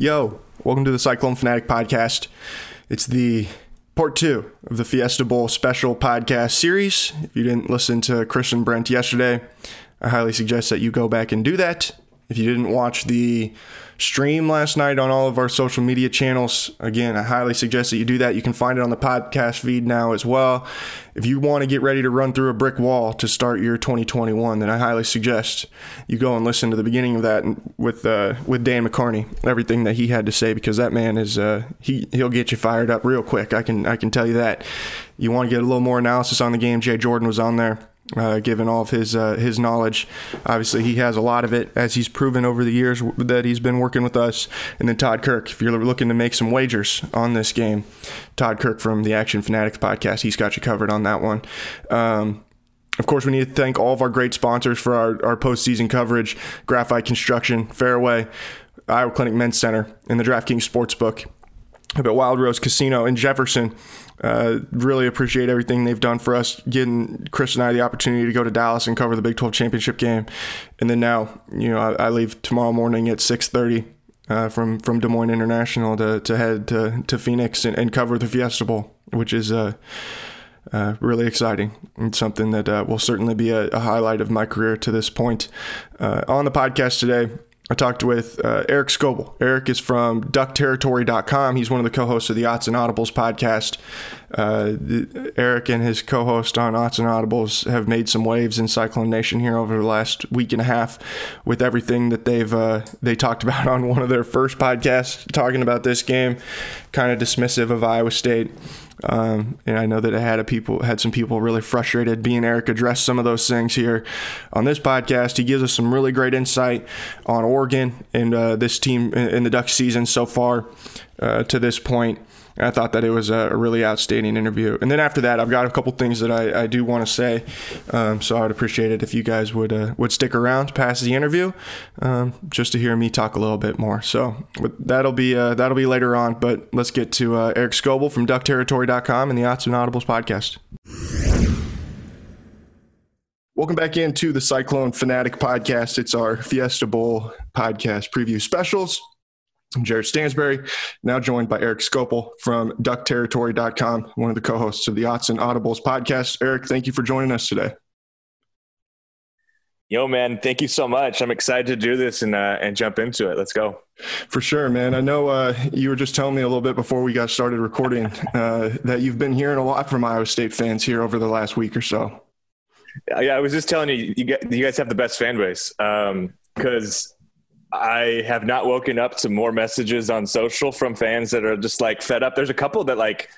Yo, welcome to the Cyclone Fanatic podcast. It's the part two of the Fiesta Bowl special podcast series. If you didn't listen to Christian Brent yesterday, I highly suggest that you go back and do that. If you didn't watch the stream last night on all of our social media channels. Again, I highly suggest that you do that. You can find it on the podcast feed now as well. If you want to get ready to run through a brick wall to start your 2021, then I highly suggest you go and listen to the beginning of that with uh, with Dan McCarney, everything that he had to say, because that man is uh, he he'll get you fired up real quick. I can I can tell you that. You want to get a little more analysis on the game? Jay Jordan was on there uh, given all of his uh, his knowledge. Obviously, he has a lot of it, as he's proven over the years that he's been working with us. And then Todd Kirk, if you're looking to make some wagers on this game, Todd Kirk from the Action Fanatics podcast, he's got you covered on that one. Um, of course, we need to thank all of our great sponsors for our, our postseason coverage Graphite Construction, Fairway, Iowa Clinic Men's Center, and the DraftKings Sportsbook. About Wild Rose Casino in Jefferson. Uh, really appreciate everything they've done for us, getting Chris and I the opportunity to go to Dallas and cover the Big 12 championship game, and then now, you know, I, I leave tomorrow morning at 6:30 uh, from from Des Moines International to, to head to, to Phoenix and, and cover the Fiesta Bowl, which is uh, uh, really exciting and something that uh, will certainly be a, a, highlight of my career to this point. Uh, on the podcast today, I talked with uh, Eric Skopil. Eric is from duckterritory.com. He's one of the co hosts of the Odds and Audibles podcast. Uh, Eric and his co host on Odds and Audibles have made some waves in Cyclone Nation here over the last week and a half with everything that they've uh, they talked about on one of their first podcasts, talking about this game, kind of dismissive of Iowa State. Um, and I know that it had a people had some people really frustrated. Being Eric addressed some of those things here on this podcast. He gives us some really great insight on Oregon and uh, this team in the Duck season so far uh, to this point. I thought that it was a really outstanding interview. And then after that, I've got a couple things that I, I do want to say. Um, so I would appreciate it if you guys would uh, would stick around past the interview, um, just to hear me talk a little bit more. So that'll be uh, that'll be later on. But let's get to uh, Eric Skopil from DuckTerritory.com and the Odds and Audibles podcast. Welcome back into the Cyclone Fanatic podcast. It's our Fiesta Bowl podcast preview specials. I'm Jared Stansberry, now joined by Eric Skopil from duckterritory.com, one of the co-hosts of the Odds and Audibles podcast. Eric, thank you for joining us today. Yo, man, thank you so much. I'm excited to do this and uh, and jump into it. Let's go. For sure, man. I know uh, you were just telling me a little bit before we got started recording uh, that you've been hearing a lot from Iowa State fans here over the last week or so. Yeah, I was just telling you, you, you guys have the best fan base because um, I have not woken up to more messages on social from fans that are just like fed up. There's a couple that like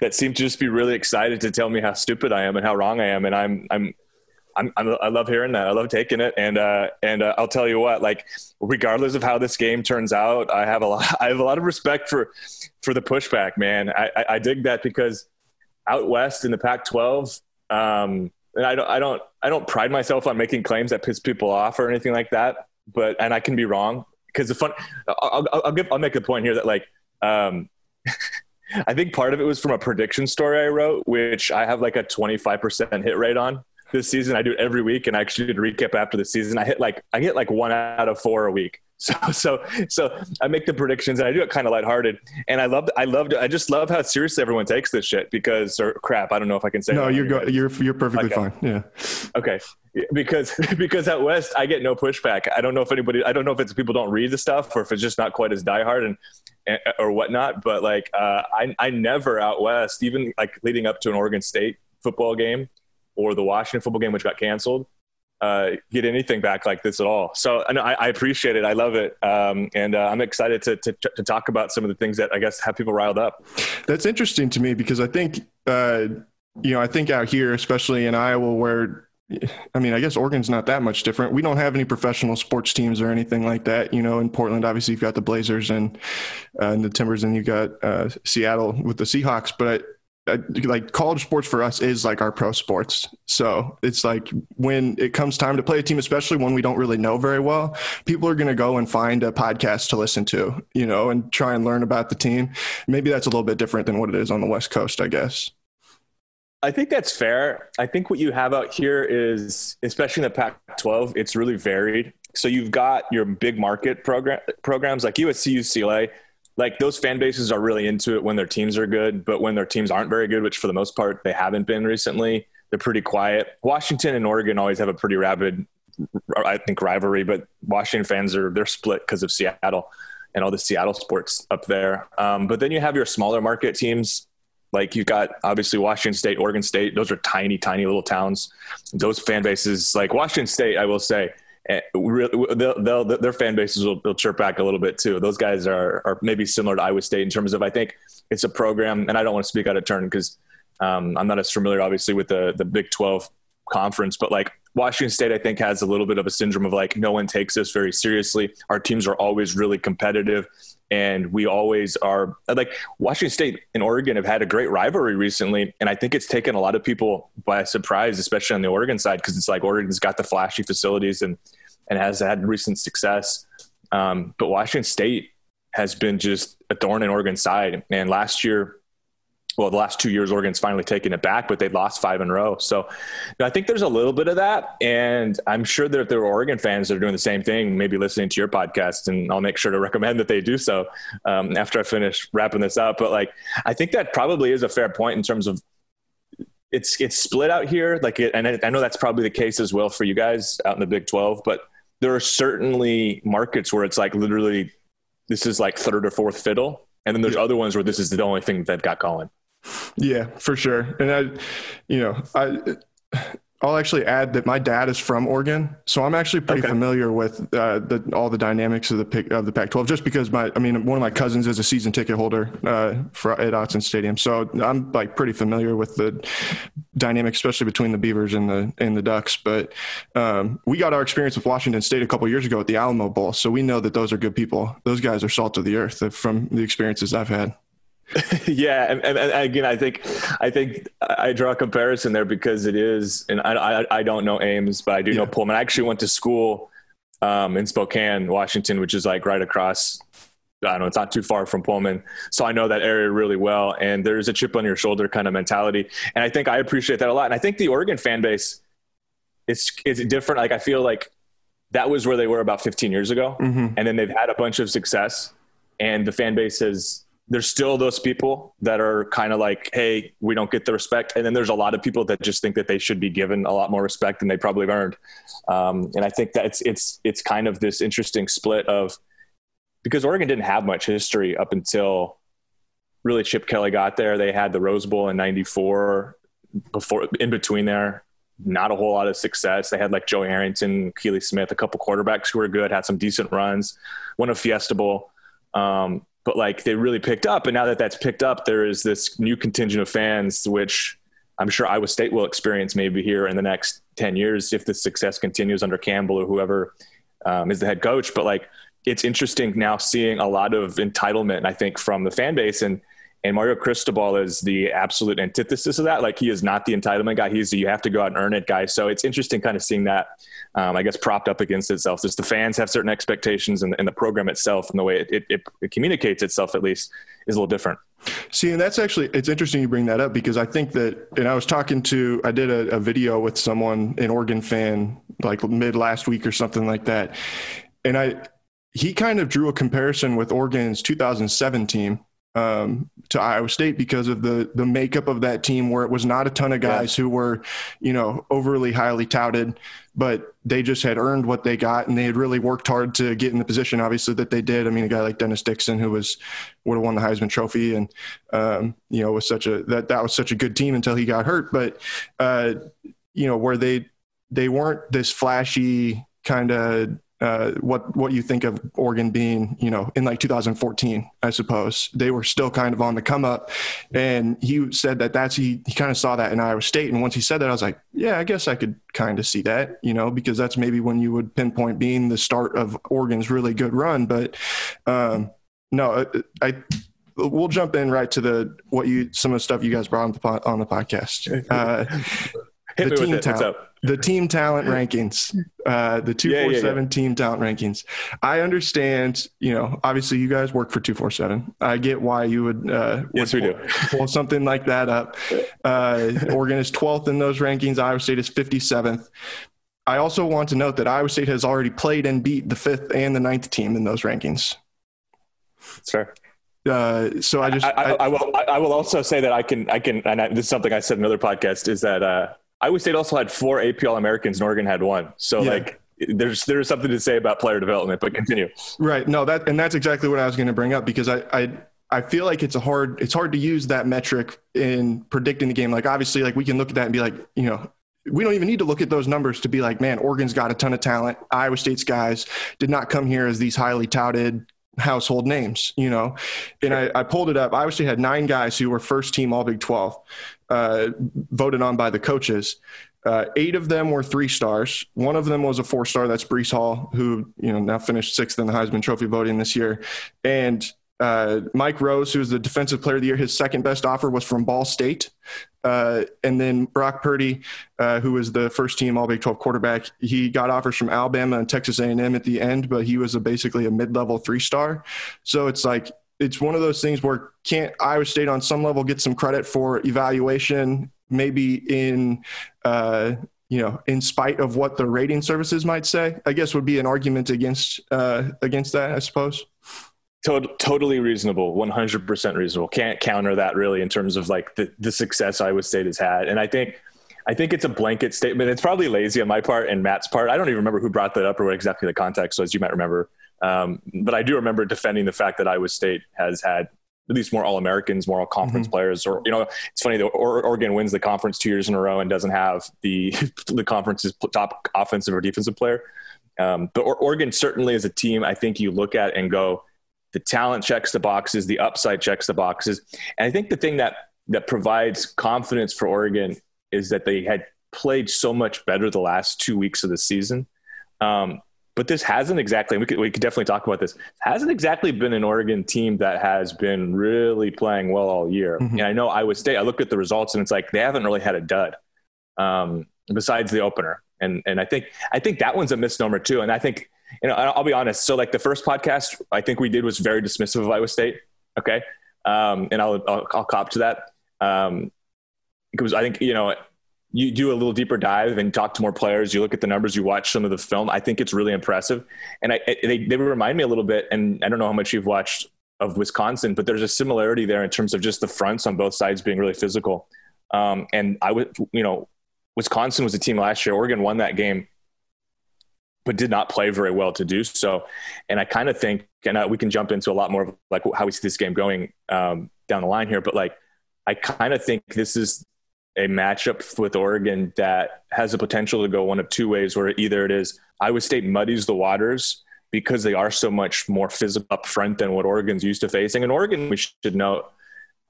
that seem to just be really excited to tell me how stupid I am and how wrong I am, and I'm I'm. I'm, I'm, i love hearing that. I love taking it, and uh, and uh, I'll tell you what. Like, regardless of how this game turns out, I have a lot. I have a lot of respect for for the pushback, man. I, I, I dig that because out west in the Pac-12, um, and I don't I don't I don't pride myself on making claims that piss people off or anything like that but and I can be wrong because the fun. I'll, I'll, give. I'll make a point here that like. Um, I think part of it was from a prediction story I wrote, which I have like a 25% hit rate on this season. I do it every week, and I actually did a recap after the season. I hit like I get like one out of four a week. So so so I make the predictions, and I do it kind of lighthearted. And I love I love I just love how seriously everyone takes this shit because or crap. I don't know if I can say. No, you're go, you're you're perfectly okay. fine. Yeah. Okay because because at West I get no pushback. I don't know if anybody I don't know if it's people don't read the stuff or if it's just not quite as diehard and, and or whatnot. But like uh, I I never out West even like leading up to an Oregon State football game or the Washington football game which got canceled. Uh, get anything back like this at all. So I, I appreciate it. I love it. Um, and uh, I'm excited to, to, to, talk about some of the things that I guess have people riled up. That's interesting to me because I think, uh, you know, I think out here, especially in Iowa, where I mean, I guess Oregon's not that much different. We don't have any professional sports teams or anything like that. You know, in Portland, obviously you've got the Blazers and uh, and the Timbers, and you've got uh, Seattle with the Seahawks. But I, Uh, like college sports for us is like our pro sports. So it's like when it comes time to play a team, especially one we don't really know very well, people are going to go and find a podcast to listen to, you know, and try and learn about the team. Maybe that's a little bit different than what it is on the West Coast, I guess. I think that's fair. I think what you have out here is, especially in the Pac 12, it's really varied. so you've got your big market program programs like USC, UCLA. Like those fan bases are really into it when their teams are good, but when their teams aren't very good, which for the most part they haven't been recently, they're pretty quiet. Washington and Oregon always have a pretty rabid, I think, rivalry, but Washington fans are they're split because of Seattle and all the Seattle sports up there. Um, but then you have your smaller market teams. Like you've got obviously Washington State, Oregon State. Those are tiny, tiny little towns. Those fan bases, like Washington State, I will say, eh, they'll, they'll, their fan bases will, will chirp back a little bit too. Those guys are, are maybe similar to Iowa State in terms of I think it's a program, and I don't want to speak out of turn because um, I'm not as familiar, obviously, with the the Big 12 conference, but like Washington State, I think, has a little bit of a syndrome of like, no one takes this very seriously. Our teams are always really competitive, and we always are like Washington State and Oregon have had a great rivalry recently. And I think it's taken a lot of people by surprise, especially on the Oregon side, because it's like Oregon's got the flashy facilities and, and has had recent success. Um, but Washington State has been just a thorn in Oregon's side. And last year, well, the last two years, Oregon's finally taken it back, but they've lost five in a row. So I think there's a little bit of that. And I'm sure that if there were Oregon fans that are doing the same thing, maybe listening to your podcast, and I'll make sure to recommend that they do so um, after I finish wrapping this up. But like, I think that probably is a fair point in terms of it's it's split out here. Like, it, and I, I know that's probably the case as well for you guys out in the Big 12, but there are certainly markets where it's like literally this is like third or fourth fiddle. And then there's yeah. other ones where this is the only thing they've got going. Yeah, for sure. And I, you know, I, I'll actually add that my dad is from Oregon, so I'm actually pretty okay. familiar with uh, the, all the dynamics of the pick, of the Pac-12. Just because my, I mean, one of my cousins is a season ticket holder uh, for at Autzen Stadium, so I'm like pretty familiar with the dynamics, especially between the Beavers and the and the Ducks. But um, we got our experience with Washington State a couple years ago at the Alamo Bowl, so we know that those are good people. Those guys are salt of the earth from the experiences I've had. yeah, and, and, and, again, I think I think I draw a comparison there because it is, and I I, I don't know Ames, but I do yeah. know Pullman. I actually went to school um, in Spokane, Washington, which is like right across. I don't know, it's not too far from Pullman, so I know that area really well. And there's a chip on your shoulder kind of mentality, and I think I appreciate that a lot. And I think the Oregon fan base, it's it's different. Like I feel like that was where they were about 15 years ago, mm-hmm. and then they've had a bunch of success, and the fan base has there's still those people that are kind of like, hey, we don't get the respect. And then there's a lot of people that just think that they should be given a lot more respect than they probably have earned. Um, and I think that it's, it's, it's kind of this interesting split of because Oregon didn't have much history up until really Chip Kelly got there. They had the Rose Bowl in 94 before in between there. Not a whole lot of success. They had like Joe Harrington, Akili Smith, a couple quarterbacks who were good, had some decent runs, won a Fiesta Bowl. Um, but like they really picked up. And now that that's picked up, there is this new contingent of fans, which I'm sure Iowa State will experience maybe here in the next 10 years if the success continues under Campbell or whoever um, is the head coach. But like it's interesting now seeing a lot of entitlement, I think, from the fan base. And and Mario Cristobal is the absolute antithesis of that. Like he is not the entitlement guy. He's the you have to go out and earn it guy. So it's interesting kind of seeing that, um, I guess, propped up against itself. Just the fans have certain expectations and, and the program itself and the way it, it, it, communicates itself, at least, is a little different. See, and that's actually, it's interesting you bring that up because I think that, and I was talking to, I did a, a video with someone, an Oregon fan, like mid last week or something like that. And I, he kind of drew a comparison with Oregon's 2007 team um, to Iowa State because of the the makeup of that team, where it was not a ton of guys yeah. who were, you know, overly highly touted, but they just had earned what they got, and they had really worked hard to get in the position. Obviously, that they did. I mean, a guy like Dennis Dixon, who was would have won the Heisman Trophy, and um, you know, was such a that that was such a good team until he got hurt. But uh, you know, where they they weren't this flashy kind of uh, what what you think of Oregon being, you know, in like 2014, I suppose. They were still kind of on the come up, and he said that that's he he kind of saw that in Iowa State, and once he said that, I was like, yeah, I guess I could kind of see that, you know, because that's maybe when you would pinpoint being the start of Oregon's really good run, but um, no, uh, I, I we'll jump in right to the what you some of the stuff you guys brought on the, on the podcast. Uh, the team talent the team talent rankings, uh, the two four seven team talent rankings. I understand, you know, obviously you guys work for two four seven. I get why you would, uh, yes, we pull, do pull something like that up. Uh, Oregon is twelfth in those rankings. Iowa State is fifty seventh. I also want to note that Iowa State has already played and beat the fifth and the ninth team in those rankings. That's fair. Uh, so I just I, I, I, will I will also say that I can I can and I, this is something I said in another podcast is that uh, Iowa State also had four AP All Americans and Oregon had one. So yeah. like there's there's something to say about player development, but continue. Right. No, that and that's exactly what I was going to bring up because I I I feel like it's a hard it's hard to use that metric in predicting the game. Like obviously, like we can look at that and be like, you know, we don't even need to look at those numbers to be like, man, Oregon's got a ton of talent. Iowa State's guys did not come here as these highly touted household names, you know. And I, I pulled it up. Iowa State had nine guys who were first team All Big 12, uh, voted on by the coaches. Uh, eight of them were three stars. One of them was a four star. That's Breece Hall, who you know now finished sixth in the Heisman Trophy voting this year. And uh, Mike Rose, who's the Defensive Player of the Year, his second best offer was from Ball State. Uh, and then Brock Purdy, uh, who was the first team All Big 12 quarterback, he got offers from Alabama and Texas A&M at the end, but he was a, basically a mid-level three-star. So it's like it's one of those things where can't Iowa State on some level get some credit for evaluation, maybe in uh, you know, in spite of what the rating services might say, I guess would be an argument against uh, against that, I suppose. totally reasonable, 100% reasonable. Can't counter that really in terms of like the, the success Iowa State has had. And I think, I think it's a blanket statement. It's probably lazy on my part and Matt's part. I don't even remember who brought that up or what exactly the context was. You might remember. Um, but I do remember defending the fact that Iowa State has had at least more All Americans, more All Conference mm-hmm. players. Or you know, it's funny that Oregon wins the conference two years in a row and doesn't have the the conference's top offensive or defensive player. Um, but Oregon certainly is a team I think you look at and go, the talent checks the boxes, the upside checks the boxes, and I think the thing that that provides confidence for Oregon is that they had played so much better the last two weeks of the season. Um, but this hasn't exactly we could, we could definitely talk about this hasn't exactly been an oregon team that has been really playing well all year. Mm-hmm. and i know iowa state i look at the results and it's like they haven't really had a dud um, besides the opener. And and i think i think that one's a misnomer too. And i think you know i'll be honest. So like the first podcast i think we did was very dismissive of iowa state. Okay. Um, and I'll, I'll, I'll cop to that. Um, because i think you know you do a little deeper dive and talk to more players. You look at the numbers, you watch some of the film. I think it's really impressive, and I, they they remind me a little bit. And I don't know how much you've watched of Wisconsin, but there's a similarity there in terms of just the fronts on both sides being really physical. Um, and I would, you know, Wisconsin was a team last year. Oregon won that game, but did not play very well to do so. And I kind of think, and uh, we can jump into a lot more of like how we see this game going um, down the line here, but like I kind of think this is a matchup with Oregon that has the potential to go one of two ways, where either it is Iowa State muddies the waters because they are so much more physical up front than what Oregon's used to facing. And Oregon, we should note,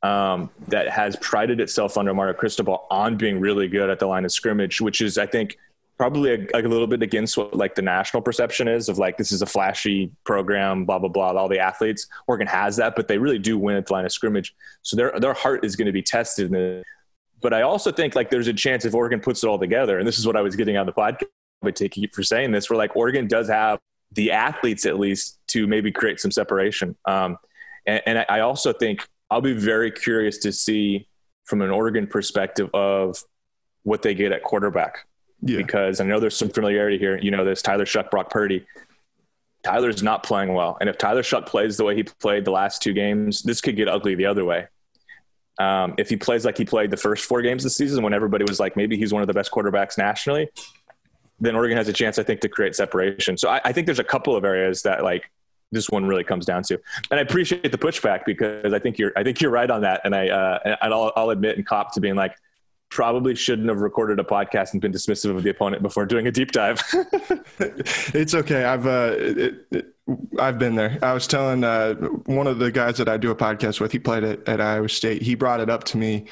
um, that has prided itself under Mario Cristobal on being really good at the line of scrimmage, which is, I think, probably a, a, little bit against what like the national perception is of like this is a flashy program, blah blah blah. All the athletes, Oregon has that, but they really do win at the line of scrimmage. So their their heart is going to be tested but I also think like there's a chance if Oregon puts it all together, and this is what I was getting on the podcast, but take you for saying this, where like Oregon does have the athletes at least to maybe create some separation. Um, and, and I also think I'll be very curious to see from an Oregon perspective of what they get at quarterback. Yeah. Because I know there's some familiarity here. You know, there's Tyler Shough, Brock Purdy. Tyler's not playing well. And if Tyler Shough plays the way he played the last two games, this could get ugly the other way. Um, if he plays like he played the first four games this season, when everybody was like, maybe he's one of the best quarterbacks nationally, then Oregon has a chance, I think, to create separation. So I, I think there's a couple of areas that like this one really comes down to. And I appreciate the pushback because I think you're, I think you're right on that. And I, uh, and I'll, I'll admit and cop to being like, probably shouldn't have recorded a podcast and been dismissive of the opponent before doing a deep dive. it's okay. I've uh, it, it, I've been there. I was telling uh, one of the guys that I do a podcast with. He played at, at Iowa State. He brought it up to me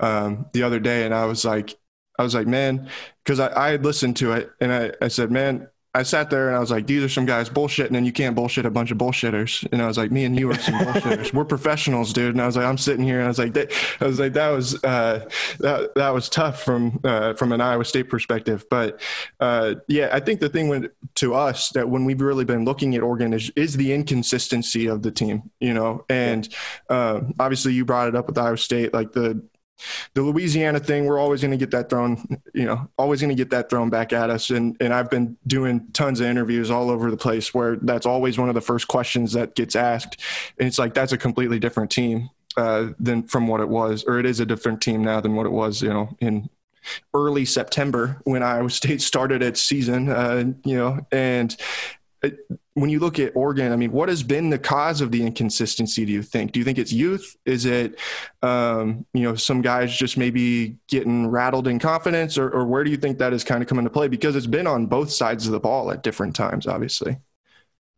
um, the other day, and I was like, I was like, man, because I, I had listened to it, and I, I said, man, I sat there and I was like, these are some guys bullshitting and you can't bullshit a bunch of bullshitters. And I was like, me and you are some bullshitters. We're professionals, dude. And I was like, I'm sitting here and I was like, that, I was like, that was, uh, that, that was tough from, uh, from an Iowa State perspective. But, uh, yeah, I think the thing when, to us that when we've really been looking at Oregon is, is the inconsistency of the team, you know, and, uh, obviously you brought it up with Iowa State, like the, the Louisiana thing, we're always going to get that thrown, you know, always going to get that thrown back at us. And and I've been doing tons of interviews all over the place where that's always one of the first questions that gets asked, and it's like that's a completely different team uh, than from what it was, or it is a different team now than what it was, you know, in early September when Iowa State started its season, uh, you know, and when you look at Oregon, I mean, what has been the cause of the inconsistency? Do you think? Do you think it's youth? Is it, um, you know, some guys just maybe getting rattled in confidence, or, or where do you think that has kind of come into play? Because it's been on both sides of the ball at different times, obviously.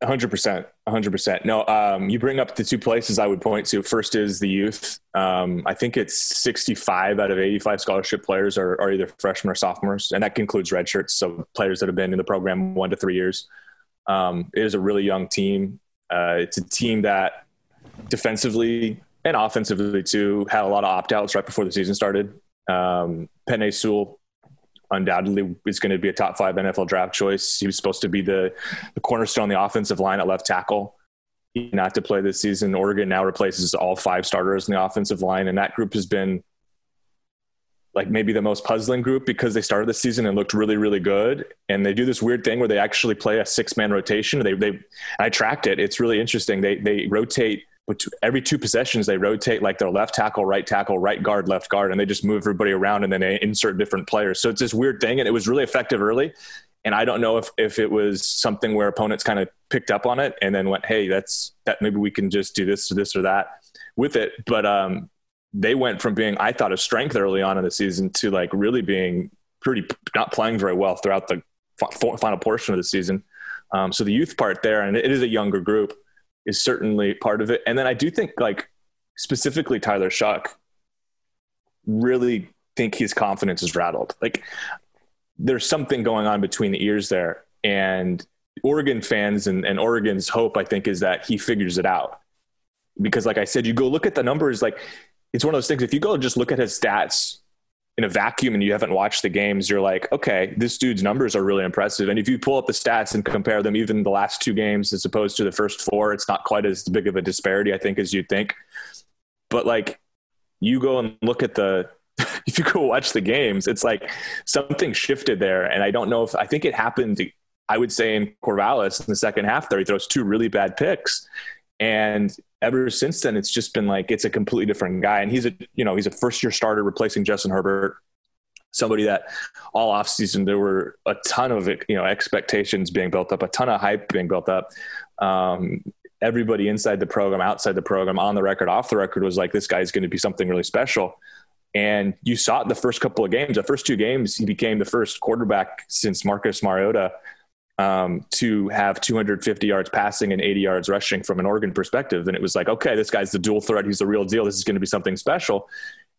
100%. 100%. No, um, you bring up the two places I would point to. First is the youth. Um, I think it's 65 out of 85 scholarship players are, are either freshmen or sophomores, and that includes redshirts. So players that have been in the program one to three years. Um, it is a really young team. Uh, it's a team that defensively and offensively too had a lot of opt outs right before the season started. Um, Penei Sewell undoubtedly is going to be a top five NFL draft choice. He was supposed to be the, the cornerstone on the offensive line at left tackle. He not to play this season. Oregon now replaces all five starters in the offensive line, and that group has been like maybe the most puzzling group because they started the season and looked really really good. And they do this weird thing where they actually play a six man rotation. They they I tracked it. It's really interesting. They they rotate every two possessions they rotate like their left tackle right tackle right guard left guard and they just move everybody around and then they insert different players. So it's this weird thing and it was really effective early. And I don't know if if it was something where opponents kind of picked up on it and then went hey that's that maybe we can just do this or this or that with it. But um they went from being, I thought, a strength early on in the season to like really being pretty not playing very well throughout the final portion of the season. Um, so the youth part there, and it is a younger group, is certainly part of it. And then I do think like specifically Tyler Shough, really think his confidence is rattled. Like there's something going on between the ears there, and Oregon fans and, and Oregon's hope, I think, is that he figures it out. Because, like I said, you go look at the numbers, like it's one of those things. If you go just look at his stats in a vacuum and you haven't watched the games, you're like, okay, this dude's numbers are really impressive. And if you pull up the stats and compare them, even the last two games as opposed to the first four, it's not quite as big of a disparity, I think, as you'd think. But like, you go and look at the, if you go watch the games, it's like something shifted there. And I don't know if, I think it happened, I would say in Corvallis in the second half there, he throws two really bad picks. And ever since then, it's just been like it's a completely different guy. And he's a you know he's a first year starter replacing Justin Herbert, somebody that all offseason there were a ton of you know expectations being built up, a ton of hype being built up. Um, everybody inside the program, outside the program, on the record, off the record was like this guy's going to be something really special. And you saw it the first couple of games. The first two games, he became the first quarterback since Marcus Mariota um, to have 250 yards passing and 80 yards rushing from an Oregon perspective. And it was like, okay, this guy's the dual threat. He's the real deal. This is going to be something special.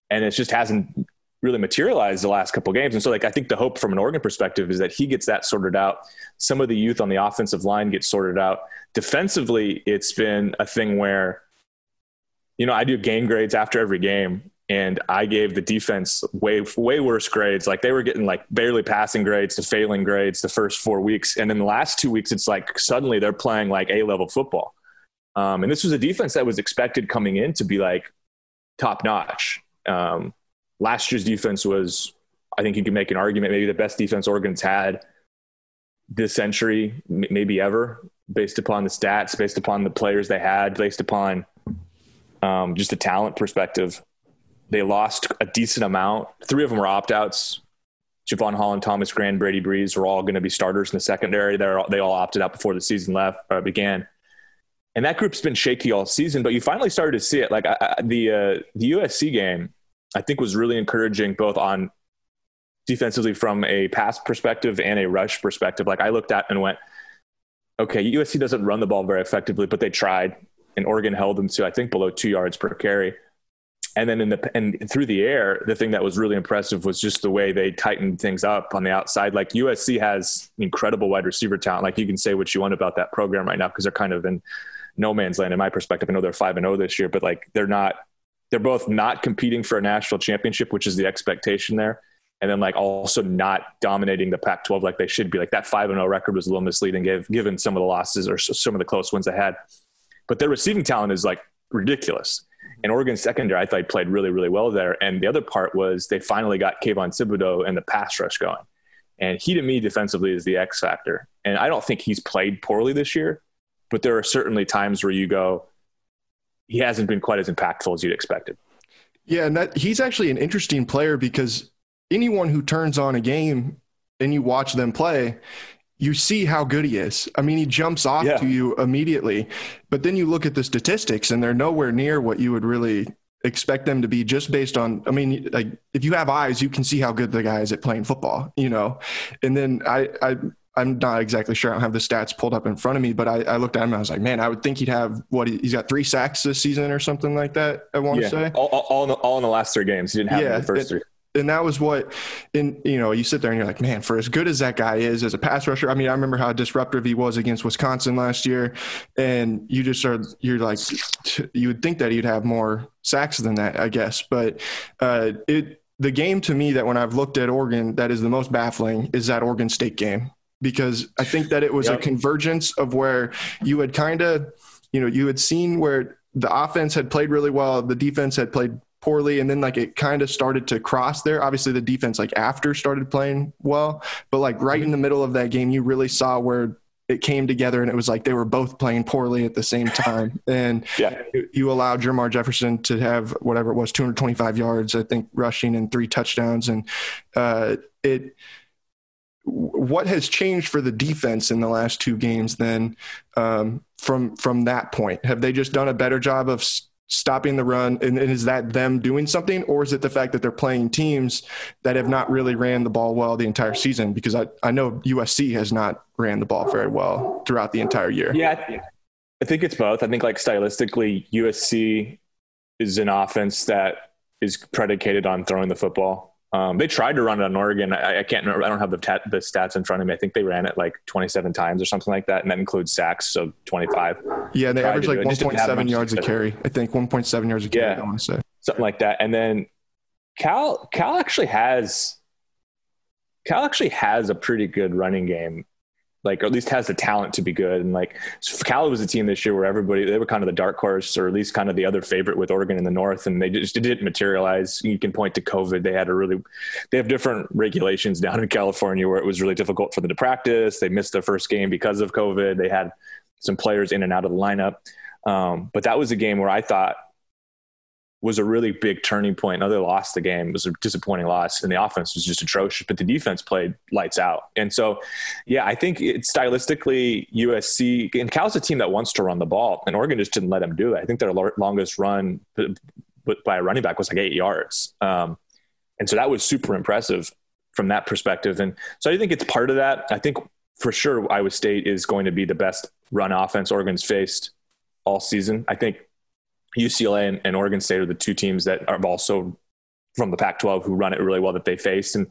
And it just hasn't really materialized the last couple games. And so, like, I think the hope from an Oregon perspective is that he gets that sorted out. Some of the youth on the offensive line gets sorted out. Defensively, it's been a thing where, you know, I do game grades after every game and I gave the defense way way worse grades. Like they were getting like barely passing grades to failing grades the first four weeks, and then the last two weeks, it's like suddenly they're playing like A level football. Um, and this was a defense that was expected coming in to be like top notch. Um, last year's defense was, I think you can make an argument, maybe the best defense Oregon's had this century, maybe ever, based upon the stats, based upon the players they had, based upon um, just a talent perspective. They lost a decent amount. Three of them were opt outs. Jevon Holland, Thomas Graham, Brady Breeze were all going to be starters in the secondary. They're, they all opted out before the season left uh, began. And that group's been shaky all season, but you finally started to see it. Like I, I, the uh, the USC game, I think was really encouraging both on defensively from a pass perspective and a rush perspective. Like I looked at and went, okay, USC doesn't run the ball very effectively, but they tried, and Oregon held them to I think below two yards per carry and then in the and through the air, the thing that was really impressive was just the way they tightened things up on the outside. Like USC has incredible wide receiver talent. Like you can say what you want about that program right now because they're kind of in no man's land in my perspective. I know they're five and zero oh this year, but like they're not. They're both not competing for a national championship, which is the expectation there, and then like also not dominating the Pac-12 like they should be. Like that five and zero oh record was a little misleading, given some of the losses or some of the close ones they had. But their receiving talent is like ridiculous And Oregon secondary, I thought played really, really well there. And the other part was they finally got Kayvon Thibodeaux and the pass rush going. And he, to me, defensively is the X factor. And I don't think he's played poorly this year, but there are certainly times where you go, he hasn't been quite as impactful as you'd expected. Yeah, and that he's actually an interesting player because anyone who turns on a game and you watch them play, you see how good he is. I mean, he jumps off yeah. to you immediately, but then you look at the statistics and they're nowhere near what you would really expect them to be just based on I mean like if you have eyes you can see how good the guy is at playing football you know and then I I I'm not exactly sure I don't have the stats pulled up in front of me but I, I looked at him and I was like man I would think he'd have what he's got three sacks this season or something like that I want yeah. to say all, all, all, in the, all in the last three games he didn't have yeah, the first it, three and that was what in you know you sit there and you're like man for as good as that guy is as a pass rusher i mean i remember how disruptive he was against wisconsin last year. And you just are you're like you would think that he'd have more sacks than that i guess. But uh, it the game to me that when i've looked at oregon that is the most baffling is that oregon state game. Because i think that it was yep. a convergence of where you had kind of you know you had seen where the offense had played really well the defense had played poorly and then like it kind of started to cross there. Obviously the defense like after started playing well but like right in the middle of that game you really saw where it came together and it was like they were both playing poorly at the same time. And yeah. you allowed Jermar Jefferson to have whatever it was 225 yards I think rushing and three touchdowns. And uh, it what has changed for the defense in the last two games then um, from from that point? Have they just done a better job of stopping the run? And, and, is that them doing something, or is it the fact that they're playing teams that have not really ran the ball well the entire season? Because I, I know USC has not ran the ball very well throughout the entire year. Yeah, I think it's both. I think like stylistically, USC is an offense that is predicated on throwing the football. Um, they tried to run it on Oregon. I, I can't remember. I don't have the, ta- the stats in front of me. I think they ran it like 27 times or something like that, and that includes sacks, so 25. Yeah, they averaged like 1.7 yards a carry. I think 1.7 yards a carry. Yeah, I want to say something like that. And then Cal, Cal actually has, Cal actually has a pretty good running game like or at least has the talent to be good. And like Cal was a team this year where everybody they were kind of the dark horse or at least kind of the other favorite with Oregon in the North, and they just didn't materialize. You can point to COVID. They had a really they have different regulations down in California where it was really difficult for them to practice. They missed their first game because of COVID. They had some players in and out of the lineup. Um, but that was a game where I thought was a really big turning point. Another lost the game. It was a disappointing loss, and the offense was just atrocious, but the defense played lights out. And so, yeah, I think it's stylistically USC and Cal's a team that wants to run the ball, and Oregon just didn't let them do it. I think their longest run by a running back was like eight yards, um, and so that was super impressive from that perspective. And so I think it's part of that. I think for sure Iowa State is going to be the best run offense Oregon's faced all season. I think UCLA and, and, Oregon State are the two teams that are also from the Pac-12 who run it really well that they faced. And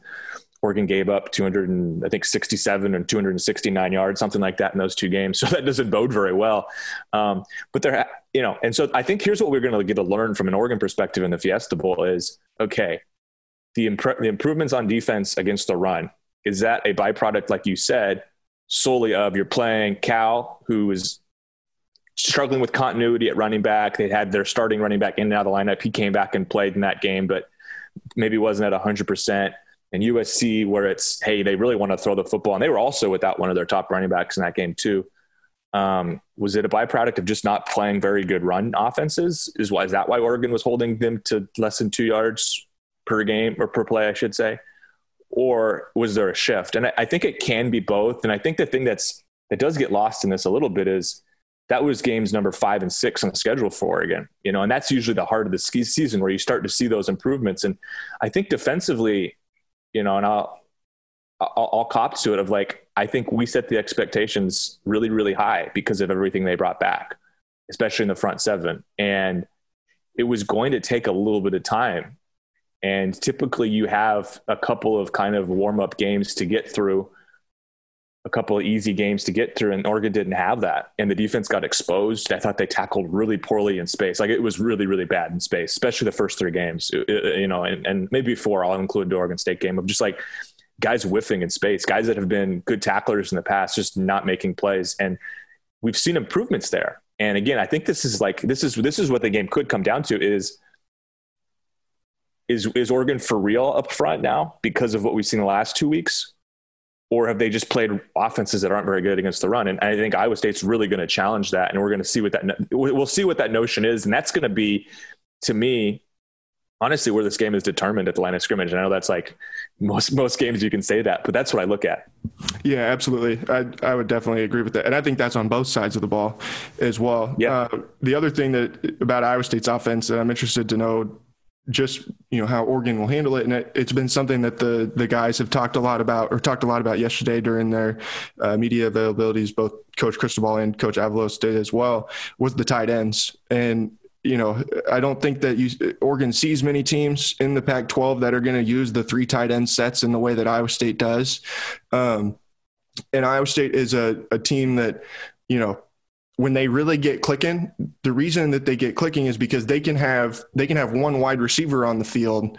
Oregon gave up 200 and I think 67 and 269 yards, something like that in those two games. So that doesn't bode very well. Um, but they're, you know, and so I think here's what we're going to get to learn from an Oregon perspective in the Fiesta Bowl is okay, the, imp- the improvements on defense against the run is that a byproduct, like you said, solely of you're playing Cal, who is struggling with continuity at running back. They had their starting running back in and out of the lineup. He came back and played in that game, but maybe wasn't at 100%. And USC, where it's, hey, they really want to throw the football. And they were also without one of their top running backs in that game, too. Um, was it a byproduct of just not playing very good run offenses? Is, why, is that why Oregon was holding them to less than two yards per game or per play, I should say? Or was there a shift? And I, I think it can be both. And I think the thing that's that does get lost in this a little bit is that was games number five and six on the schedule for Oregon, you know, and that's usually the heart of the ski season where you start to see those improvements. And I think defensively, you know, and I'll, I'll, I'll cop to it of like, I think we set the expectations really, really high because of everything they brought back, especially in the front seven. And it was going to take a little bit of time. And typically you have a couple of kind of warm up games to get through a couple of easy games to get through, and Oregon didn't have that. And the defense got exposed. I thought they tackled really poorly in space. Like it was really, really bad in space, especially the first three games. Uh, uh, you know, and, and maybe four. I'll include the Oregon State game of just like guys whiffing in space, guys that have been good tacklers in the past, just not making plays. And we've seen improvements there. And again, I think this is like this is this is what the game could come down to is is is Oregon for real up front now because of what we've seen the last two weeks? Or have they just played offenses that aren't very good against the run? And I think Iowa State's really going to challenge that, and we're going to see what that we'll see what that notion is, and that's going to be, to me, honestly, where this game is determined at the line of scrimmage. And I know that's like most most games you can say that, but that's what I look at. Yeah, absolutely. I I would definitely agree with that, and I think that's on both sides of the ball as well. Yeah. Uh, the other thing that about Iowa State's offense that I'm interested to know just you know how Oregon will handle it, and it, has been something that the the guys have talked a lot about, or talked a lot about yesterday during their uh, media availabilities. Both Coach Cristobal and Coach Avalos did as well. Was the tight ends, and you know I don't think that you, Oregon sees many teams in the Pac-12 that are going to use the three tight end sets in the way that Iowa State does. Um, and Iowa State is a, a team that you know when they really get clicking, the reason that they get clicking is because they can have they can have one wide receiver on the field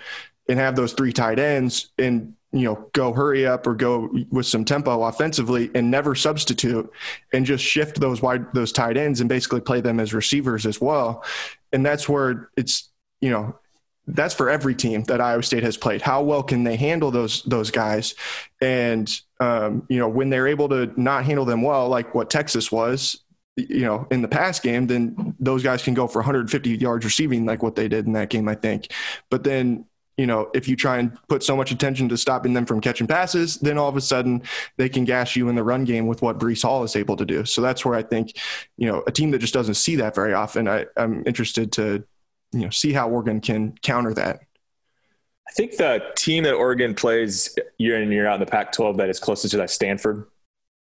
and have those three tight ends and you know go hurry up or go with some tempo offensively and never substitute and just shift those wide those tight ends and basically play them as receivers as well. And that's where it's you know that's for every team that Iowa State has played. How well can they handle those those guys? And um, you know when they're able to not handle them well, like what Texas was, you know, in the past game, then those guys can go for 150 yards receiving, like what they did in that game, I think. But then, you know, if you try and put so much attention to stopping them from catching passes, then all of a sudden they can gash you in the run game with what Breece Hall is able to do. So that's where I think, you know, a team that just doesn't see that very often, I, I'm interested to, you know, see how Oregon can counter that. I think the team that Oregon plays year in and year out in the Pac 12 that is closest to that Stanford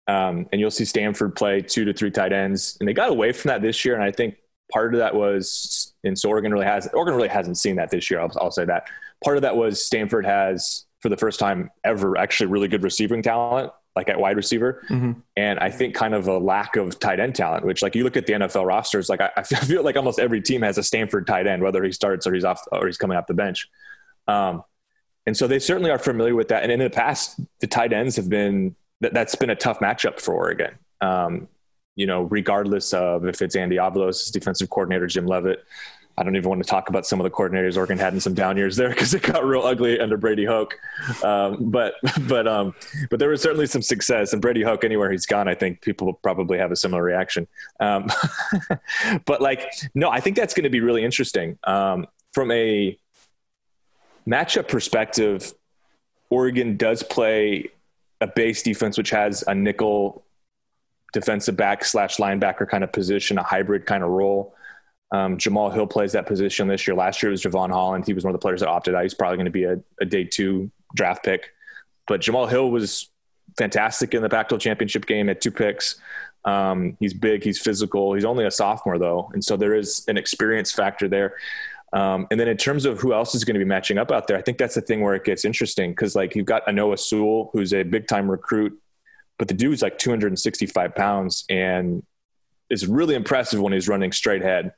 um, and you'll see Stanford play two to three tight ends, and they got away from that this year. And I think part of that was, and so Oregon really has, Oregon really hasn't seen that this year. I'll, I'll say that. Part of that was Stanford has, for the first time ever, actually really good receiving talent, like at wide receiver, mm-hmm. and I think kind of a lack of tight end talent. Which, like you look at the NFL rosters, like I, I feel like almost every team has a Stanford tight end, whether he starts or he's off or he's coming off the bench. Um, and so they certainly are familiar with that. And in the past, the tight ends have been that, that's been a tough matchup for Oregon. Um, you know, regardless of if it's Andy Avalos, defensive coordinator, Jim Leavitt. I don't even want to talk about some of the coordinators Oregon had in some down years there because it got real ugly under Brady Hoke. Um, but but um, but there was certainly some success, and Brady Hoke, anywhere he's gone, I think people probably have a similar reaction. Um, but like, no, I think that's going to be really interesting um, from a matchup perspective. Oregon does play a base defense which has a nickel defensive back slash linebacker kind of position, a hybrid kind of role. Um, Jamal Hill plays that position this year. Last year it was Jevon Holland. He was one of the players that opted out. He's probably going to be a, a day two draft pick. But Jamal Hill was fantastic in the Pac-12 championship game at two picks. Um, he's big, he's physical. He's only a sophomore though, and so there is an experience factor there. Um, and then in terms of who else is going to be matching up out there, I think that's the thing where it gets interesting because like you've got a Noah Sewell, who's a big time recruit, but the dude's like 265 pounds and is really impressive when he's running straight head.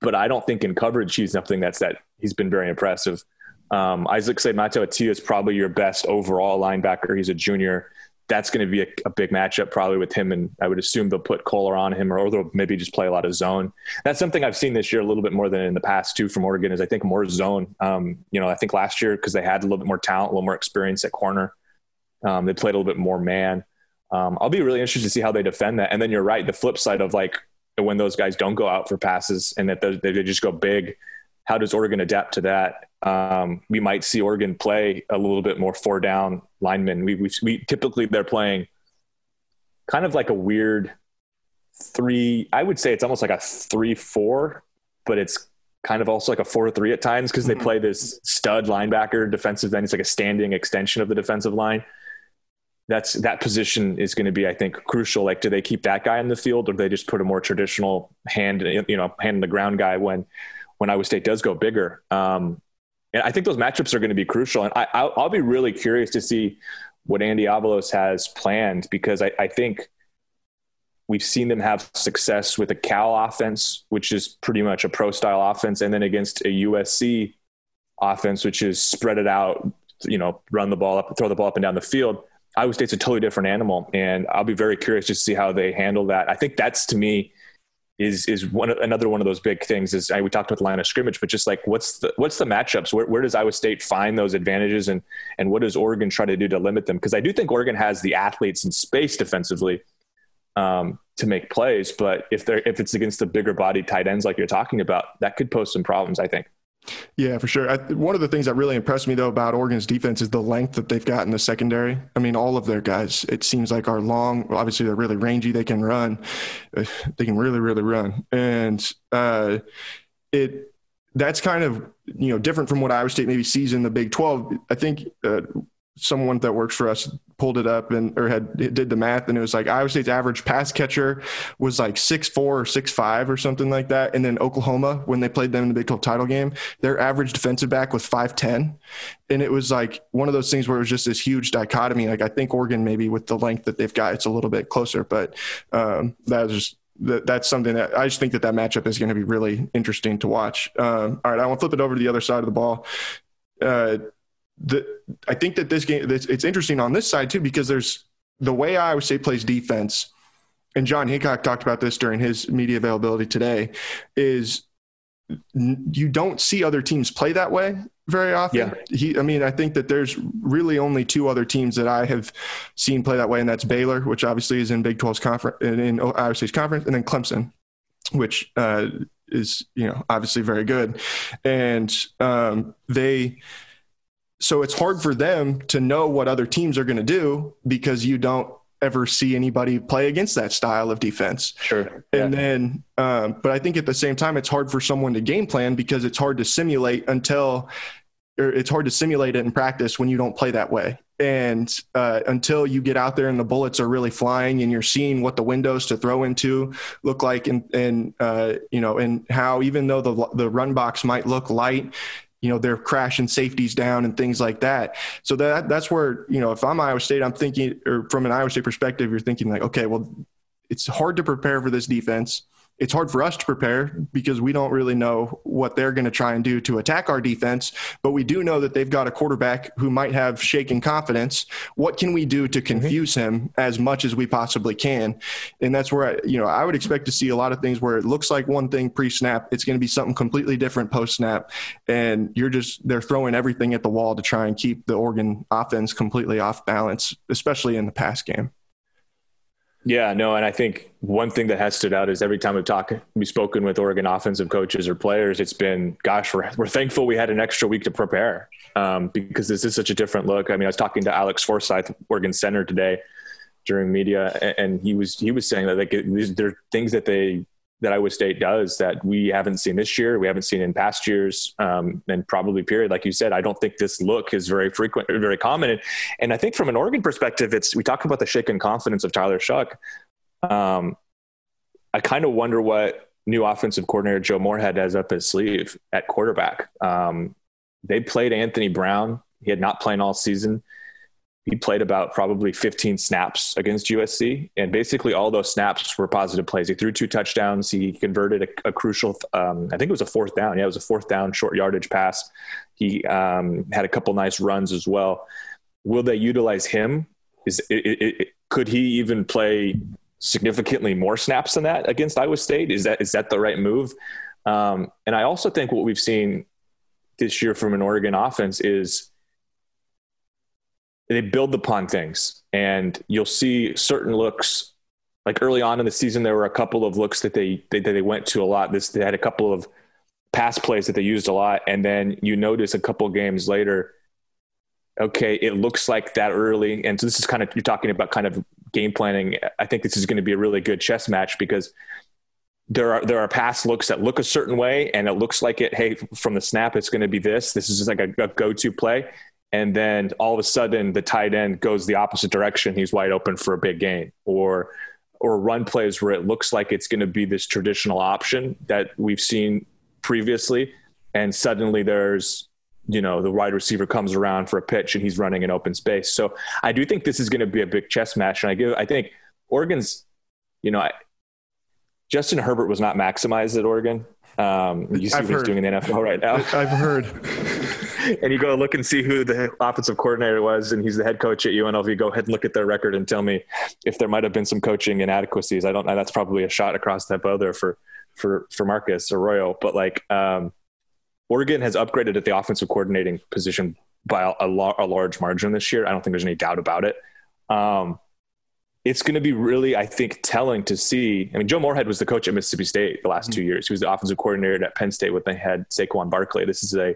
But I don't think in coverage he's something that's that he's been very impressive. Um, Isaac Slade-Matautia is probably your best overall linebacker. He's a junior that's going to be a, a, big matchup probably with him. And I would assume they'll put Kolar on him or they'll maybe just play a lot of zone. That's something I've seen this year a little bit more than in the past too from Oregon is I think more zone. Um, you know, I think last year because they had a little bit more talent, a little more experience at corner, um, they played a little bit more man. Um, I'll be really interested to see how they defend that. And then you're right. The flip side of like when those guys don't go out for passes and that they just go big, how does Oregon adapt to that? Um, we might see Oregon play a little bit more four down linemen. We, we, we typically they're playing kind of like a weird three. I would say it's almost like a three four, but it's kind of also like a four three at times because they mm-hmm. play this stud linebacker defensive end. It's like a standing extension of the defensive line. That's that position is going to be, I think, crucial. Like, do they keep that guy in the field, or do they just put a more traditional hand, you know, hand in the ground guy when when Iowa State does go bigger. Um, and I think those matchups are going to be crucial. And I, will be really curious to see what Andy Avalos has planned because I, I, think we've seen them have success with a Cal offense, which is pretty much a pro style offense, and then against a USC offense, which is spread it out, you know, run the ball up, throw the ball up and down the field. Iowa State's a totally different animal, and I'll be very curious to see how they handle that. I think that's to me is is one another one of those big things. Is I, we talked about the line of scrimmage, but just like what's the what's the matchups? Where, where does Iowa State find those advantages, and and what does Oregon try to do to limit them? Because I do think Oregon has the athletes and space defensively um, to make plays, but if they're if it's against the bigger body tight ends like you're talking about, that could pose some problems. I think. Yeah, for sure. I, one of the things that really impressed me though about Oregon's defense is the length that they've got in the secondary. I mean, all of their guys, it seems like are long. Well, obviously, they're really rangy. They can run. They can really, really run, and uh, it that's kind of you know different from what Iowa State maybe sees in the Big Twelve. I think uh, someone that works for us pulled it up and or had did the math and it was like Iowa State's average pass catcher was like six four or six five or something like that. And then Oklahoma, when they played them in the Big 12 title game, their average defensive back was five ten. And it was like one of those things where it was just this huge dichotomy. Like I think Oregon maybe with the length that they've got, it's a little bit closer, but um, that was just that, that's something that I just think that that matchup is going to be really interesting to watch. Um, all right, I want to flip it over to the other side of the ball. Uh, the I think that this game it's interesting on this side too because there's the way Iowa State plays defense, and Jon Heacock talked about this during his media availability today, is you don't see other teams play that way very often. Yeah. He, I mean, I think that there's really only two other teams that I have seen play that way, and that's Baylor, which obviously is in Big 12's conference, and in Iowa State's conference, and then Clemson, which uh, is you know obviously very good, and um, they so it's hard for them to know what other teams are going to do because you don't ever see anybody play against that style of defense. Sure. And yeah. then, um, but I think at the same time, it's hard for someone to game plan because it's hard to simulate until, or it's hard to simulate it in practice when you don't play that way. And uh, until you get out there and the bullets are really flying and you're seeing what the windows to throw into look like, and, and uh, you know, and how even though the the run box might look light, you know they're crashing safeties down and things like that. So that that's where you know if I'm Iowa State, I'm thinking, or from an Iowa State perspective, you're thinking like, okay, well, it's hard to prepare for this defense it's hard for us to prepare because we don't really know what they're going to try and do to attack our defense. But we do know that they've got a quarterback who might have shaken confidence. What can we do to mm-hmm. confuse mm-hmm. him as much as we possibly can? And that's where I, you know I would expect to see a lot of things where it looks like one thing pre-snap, it's going to be something completely different post-snap, and you're just they're throwing everything at the wall to try and keep the Oregon offense completely off balance, especially in the pass game. Yeah, no, and I think one thing that has stood out is every time we've talked, we've spoken with Oregon offensive coaches or players, it's been, gosh, we're, we're thankful we had an extra week to prepare um, because this is such a different look. I mean, I was talking to Alex Forsyth, Oregon center today during media, and he was he was saying that like there are things that they that Iowa State does that we haven't seen this year, we haven't seen in past years, um, and probably period. Like you said, I don't think this look is very frequent, or very common. And, and I think from an Oregon perspective, it's we talk about the shaken confidence of Tyler Shough. Um, I kind of wonder what new offensive coordinator Joe Moorhead has up his sleeve at quarterback. Um, they played Anthony Brown. He had not played all season he played about probably 15 snaps against USC, and basically all those snaps were positive plays. He threw two touchdowns. He converted a, a crucial, um, I think it was a fourth down. Yeah, it was a fourth down, short yardage pass. He um, had a couple nice runs as well. Will they utilize him? Is it, it, it, could he even play significantly more snaps than that against Iowa State? Is that is that the right move? Um, and I also think what we've seen this year from an Oregon offense is they build upon things and you'll see certain looks like early on in the season there were a couple of looks that they they, they went to a lot. This they had a couple of pass plays that they used a lot and then you notice a couple games later okay it looks like that early. And so this is kind of you're talking about kind of game planning. I think this is going to be a really good chess match because there are there are pass looks that look a certain way and it looks like it hey from the snap it's going to be this. This is just like a, a go-to play and then all of a sudden the tight end goes the opposite direction. He's wide open for a big gain or or run plays where it looks like it's going to be this traditional option that we've seen previously. And suddenly there's you know the wide receiver comes around for a pitch and he's running in open space. So i do think this is going to be a big chess match. And i give i think oregon's you know I, justin herbert was not maximized at oregon. Um, you see I've what heard. he's doing in the nfl right now. I've heard and you go look and see who the offensive coordinator was, and he's the head coach at UNLV, go ahead and look at their record and tell me if there might have been some coaching inadequacies. I don't know. That's probably a shot across that bow there for for for Marcus Arroyo, but like um, Oregon has upgraded at the offensive coordinating position by a, a, a, large margin this year. I don't think there's any doubt about it. Um, it's going to be really, I think, telling to see. I mean, Joe Moorhead was the coach at Mississippi State the last mm-hmm. two years. He was the offensive coordinator at Penn State when they had Saquon Barkley. This is a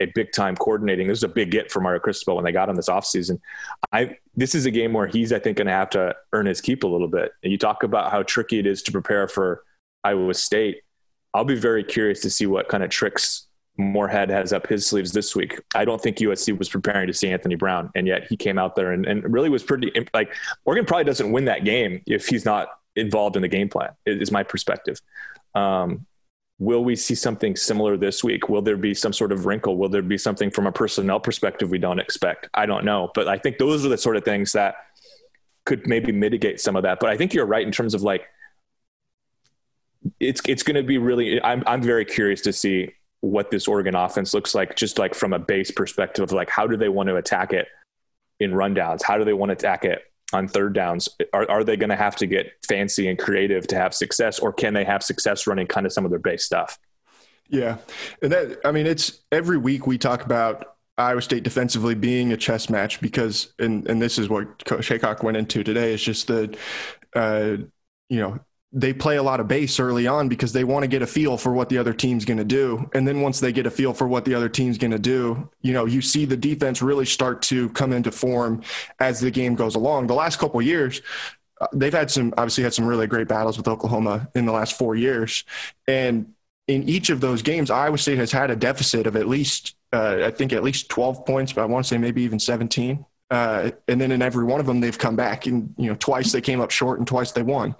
a big time coordinating. This is a big get for Mario Cristobal when they got him this offseason. I this is a game where he's I think going to have to earn his keep a little bit. And you talk about how tricky it is to prepare for Iowa State. I'll be very curious to see what kind of tricks Moorhead has up his sleeves this week. I don't think USC was preparing to see Anthony Brown, and yet he came out there and, and really was pretty like Oregon probably doesn't win that game if he's not involved in the game plan. Is my perspective. Um, will we see something similar this week? Will there be some sort of wrinkle? Will there be something from a personnel perspective we don't expect? I don't know, but I think those are the sort of things that could maybe mitigate some of that. But I think you're right in terms of like it's it's going to be really. I'm I'm very curious to see what this Oregon offense looks like, just like from a base perspective of like how do they want to attack it in rundowns? How do they want to attack it on third downs? Are, are they going to have to get fancy and creative to have success, or can they have success running kind of some of their base stuff? Yeah, and that I mean, it's every week we talk about Iowa State defensively being a chess match because, and and this is what Heacock went into today. Is just the, uh, you know, they play a lot of base early on because they want to get a feel for what the other team's going to do. And then once they get a feel for what the other team's going to do, you know, you see the defense really start to come into form as the game goes along. The last couple years, uh, they've had some obviously had some really great battles with Oklahoma in the last 4 years. And in each of those games, Iowa State has had a deficit of at least uh, I think at least 12 points, but I want to say maybe even 17. Uh, and then in every one of them, they've come back, and you know, twice they came up short, and twice they won.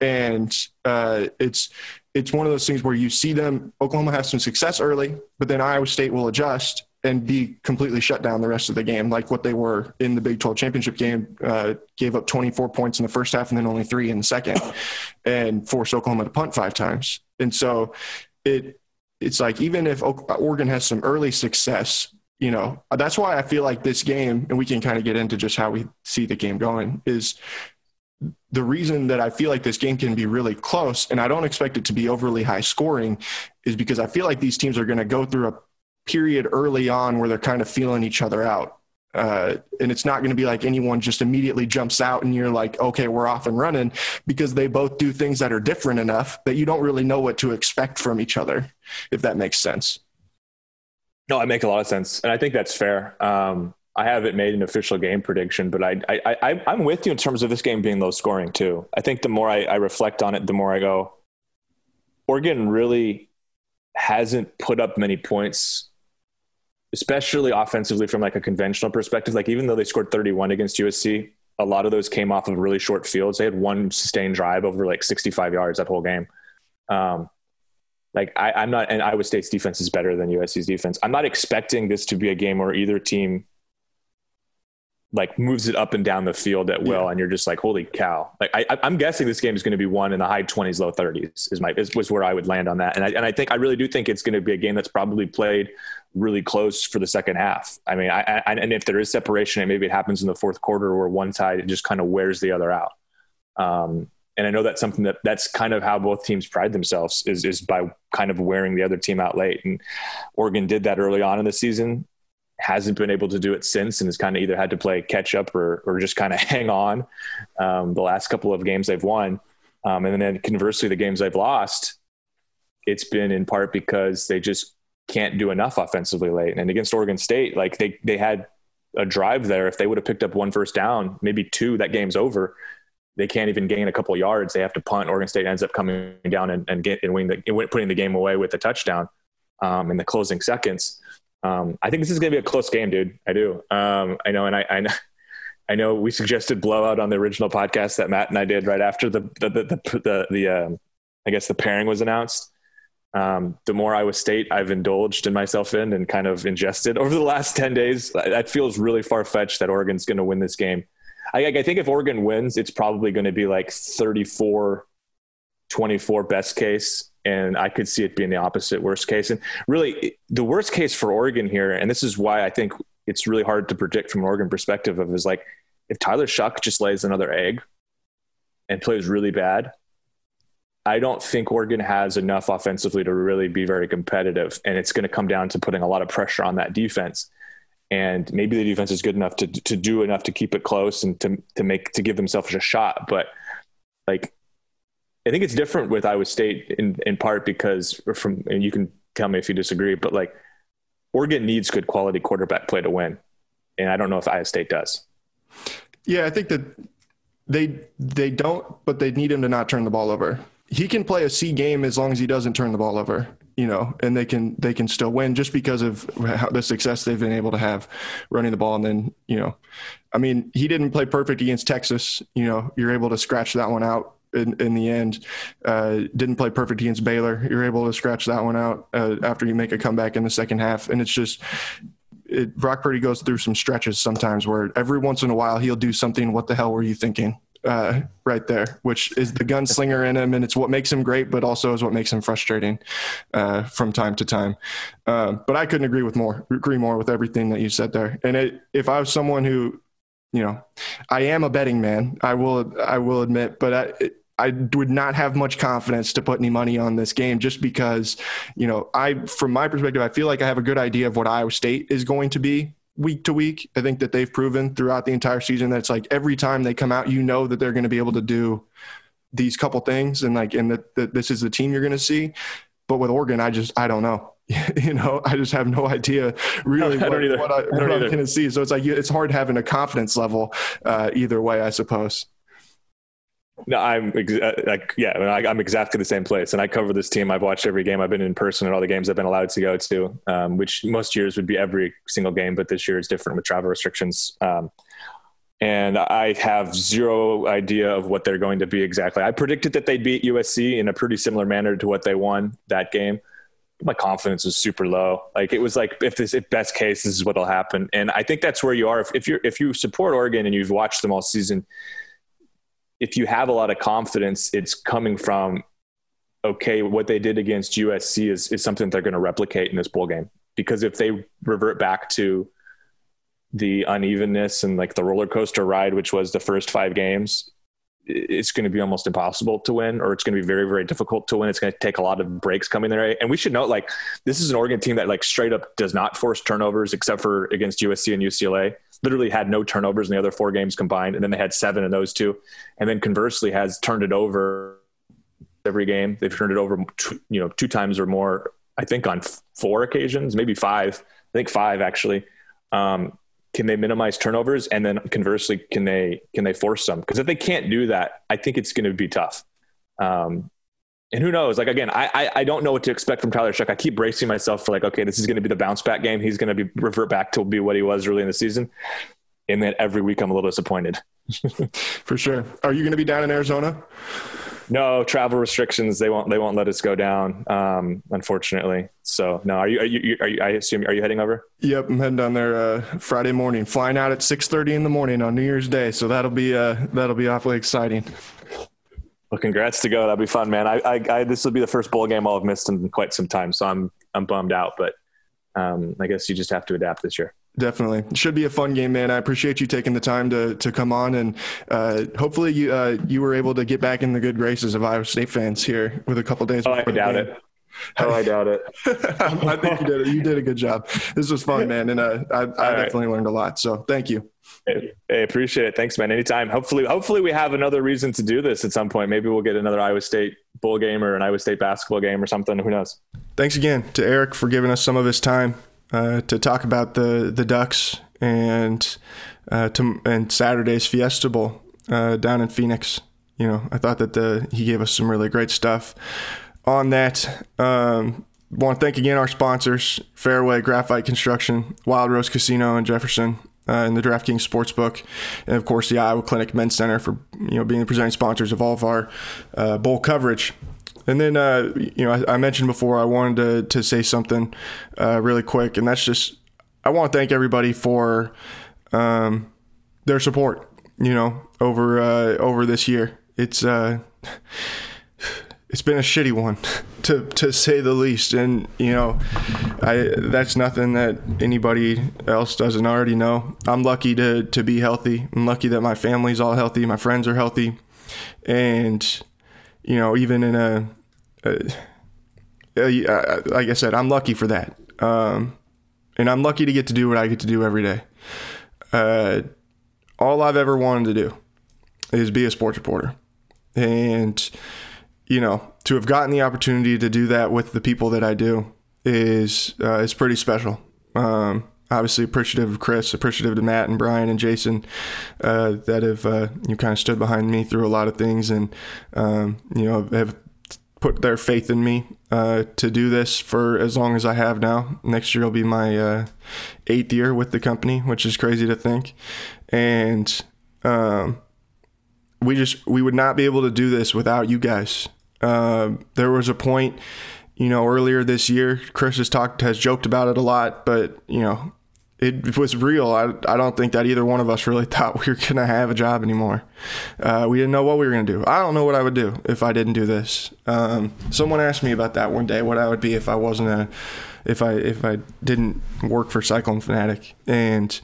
And uh, it's it's one of those things where you see them. Oklahoma has some success early, but then Iowa State will adjust and be completely shut down the rest of the game, like what they were in the Big 12 championship game. Uh, gave up 24 points in the first half, and then only three in the second, and forced Oklahoma to punt five times. And so it it's like even if Oregon has some early success, you know, that's why I feel like this game, and we can kind of get into just how we see the game going, is the reason that I feel like this game can be really close, and I don't expect it to be overly high scoring, is because I feel like these teams are going to go through a period early on where they're kind of feeling each other out. Uh, and it's not going to be like anyone just immediately jumps out and you're like, okay, we're off and running because they both do things that are different enough that you don't really know what to expect from each other, if that makes sense. No, it makes a lot of sense, and I think that's fair. Um, I haven't made an official game prediction, but I, I, I, I'm with you in terms of this game being low scoring too. I think the more I, I reflect on it, the more I go, Oregon really hasn't put up many points, especially offensively from like a conventional perspective. Like even though they scored 31 against USC, a lot of those came off of really short fields. They had one sustained drive over like 65 yards that whole game. Um, like I, am not, and Iowa State's defense is better than USC's defense. I'm not expecting this to be a game where either team like moves it up and down the field at will, yeah. and you're just like, holy cow! Like I, am guessing this game is going to be won in the high 20s, low 30s. Is my is, was where I would land on that, and I and I think I really do think it's going to be a game that's probably played really close for the second half. I mean, I, I and if there is separation, and maybe it happens in the fourth quarter where one side just kind of wears the other out. Um, and I know that's something that that's kind of how both teams pride themselves is is by kind of wearing the other team out late. And Oregon did that early on in the season, hasn't been able to do it since, and has kind of either had to play catch up or or just kind of hang on. Um, the last couple of games they've won, um, and then conversely, the games they've lost, it's been in part because they just can't do enough offensively late. And against Oregon State, like they they had a drive there. If they would have picked up one first down, maybe two, that game's over they can't even gain a couple yards. They have to punt. Oregon State ends up coming down and, and get and the, putting the game away with a touchdown um, in the closing seconds. Um, I think this is going to be a close game, dude. I do. Um, I know, and I, I know. I know we suggested blowout on the original podcast that Matt and I did right after the the the the, the, the um, I guess the pairing was announced. Um, the more Iowa State I've indulged in myself in and kind of ingested over the last ten days, that feels really far fetched that Oregon's going to win this game. I, I think if Oregon wins, it's probably going to be like 34 24 best case and I could see it being the opposite worst case. And really, the worst case for Oregon here, and this is why I think it's really hard to predict from an Oregon perspective of is like if Tyler Shough just lays another egg and plays really bad, I don't think Oregon has enough offensively to really be very competitive, and it's going to come down to putting a lot of pressure on that defense. And maybe the defense is good enough to to do enough to keep it close and to to make to give themselves a shot, but like I think it's different with Iowa State in in part because from and you can tell me if you disagree, but like Oregon needs good quality quarterback play to win, and I don't know if Iowa State does. Yeah, I think that they they don't, but they need him to not turn the ball over. He can play a C game as long as he doesn't turn the ball over, you know, and they can they can still win just because of how, the success they've been able to have running the ball. And then, you know, I mean, he didn't play perfect against Texas. You know, you're able to scratch that one out in, in the end. Uh, didn't play perfect against Baylor. You're able to scratch that one out uh, after you make a comeback in the second half. And it's just, it, Brock Purdy goes through some stretches sometimes where every once in a while he'll do something. What the hell were you thinking? Uh, right there, which is the gunslinger in him, and it's what makes him great, but also is what makes him frustrating uh, from time to time. Uh, but I couldn't agree with more, agree more with everything that you said there. And it, if I was someone who, you know, I am a betting man, I will, I will admit, but I, it, I would not have much confidence to put any money on this game just because, you know, I, from my perspective, I feel like I have a good idea of what Iowa State is going to be week to week. I think that they've proven throughout the entire season that it's like every time they come out, you know that they're going to be able to do these couple things and like, and that, that this is the team you're going to see. But with Oregon, I just, I don't know. you know, I just have no idea really what, I what, I, what I am going to see. So it's like, it's hard having a confidence level uh, either way, I suppose. No, I'm uh, like, yeah, I am exactly the same place. And I cover this team. I've watched every game. I've been in person at all the games I've been allowed to go to, um, which most years would be every single game, but this year is different with travel restrictions. Um, and I have zero idea of what they're going to be exactly. I predicted that they'd beat USC in a pretty similar manner to what they won that game. My confidence was super low. Like it was like if this if best case this is what'll happen. And I think that's where you are. If, if you're if you support Oregon and you've watched them all season, if you have a lot of confidence, it's coming from okay, what they did against USC is is something they're going to replicate in this bowl game. Because if they revert back to the unevenness and like the roller coaster ride, which was the first five games, it's going to be almost impossible to win, or it's going to be very, very difficult to win. It's going to take a lot of breaks coming their. And we should note, like, this is an Oregon team that, like, straight up does not force turnovers except for against USC and UCLA literally had no turnovers in the other four games combined, and then they had seven in those two, and then conversely has turned it over every game. They've turned it over, you know, two times or more. I think on four occasions, maybe five. I think five actually. Um, can they minimize turnovers, and then conversely, can they can they force them? Because if they can't do that, I think it's going to be tough. Um, and who knows? Like again, I, I, I don't know what to expect from Tyler Shough I keep bracing myself for like, okay, this is going to be the bounce back game. He's going to be revert back to be what he was early in the season. And then every week I'm a little disappointed. for sure. Are you going to be down in Arizona? No travel restrictions. They won't. They won't let us go down. Um, unfortunately. So no. Are you? Are you? Are you? I assume. Are you heading over? Yep, I'm heading down there uh, Friday morning. Flying out at 6:30 in the morning on New Year's Day. So that'll be uh, that'll be awfully exciting. Well, congrats to go. That'd be fun, man. I, I, I, this will be the first bowl game I'll have missed in quite some time, so I'm, I'm bummed out. But um, I guess you just have to adapt this year. Definitely, it should be a fun game, man. I appreciate you taking the time to to come on, and uh, hopefully you uh, you were able to get back in the good graces of Iowa State fans here with a couple days. Oh, I doubt it. Oh, I doubt it. I think you did it. You did a good job. This was fun, man, and uh, I, I definitely right. learned a lot. So thank you. Hey, hey, appreciate it. Thanks, man. Anytime. Hopefully, hopefully we have another reason to do this at some point. Maybe we'll get another Iowa State bowl game or an Iowa State basketball game or something. Who knows? Thanks again to Eric for giving us some of his time uh, to talk about the the Ducks and uh, to and Saturday's Fiesta Bowl uh, down in Phoenix. You know, I thought that the he gave us some really great stuff on that. Um, want to thank again our sponsors: Fairway Graphite Construction, Wild Rose Casino in Jefferson, uh, in the DraftKings Sportsbook, and of course the Iowa Clinic Men's Center for you know being the presenting sponsors of all of our uh, bowl coverage. And then uh, you know I, I, mentioned before I wanted to to say something uh, really quick, and that's just I want to thank everybody for um, their support. You know over uh, over this year, it's uh, it's been a shitty one, to to say the least. And you know, I that's nothing that anybody else doesn't already know. I'm lucky to to be healthy. I'm lucky that my family's all healthy, my friends are healthy, and you know, even in a, a, a like I said, I'm lucky for that. Um, and I'm lucky to get to do what I get to do every day. Uh, all I've ever wanted to do is be a sports reporter, and you know, to have gotten the opportunity to do that with the people that I do is uh, is pretty special. Um, obviously appreciative of Chris, appreciative to Matt and Brian and Jason uh, that have uh, you kind of stood behind me through a lot of things and um, you know have put their faith in me uh, to do this for as long as I have now. Next year will be my uh, eighth year with the company, which is crazy to think, and um, we just we would not be able to do this without you guys. Uh, there was a point, you know, earlier this year. Chris has talked has joked about it a lot, but you know, it was real. I, I don't think that either one of us really thought we were going to have a job anymore. Uh, we didn't know what we were going to do. I don't know what I would do if I didn't do this. Um, someone asked me about that one day, what I would be if I wasn't a, if I if I didn't work for Cyclone Fanatic. And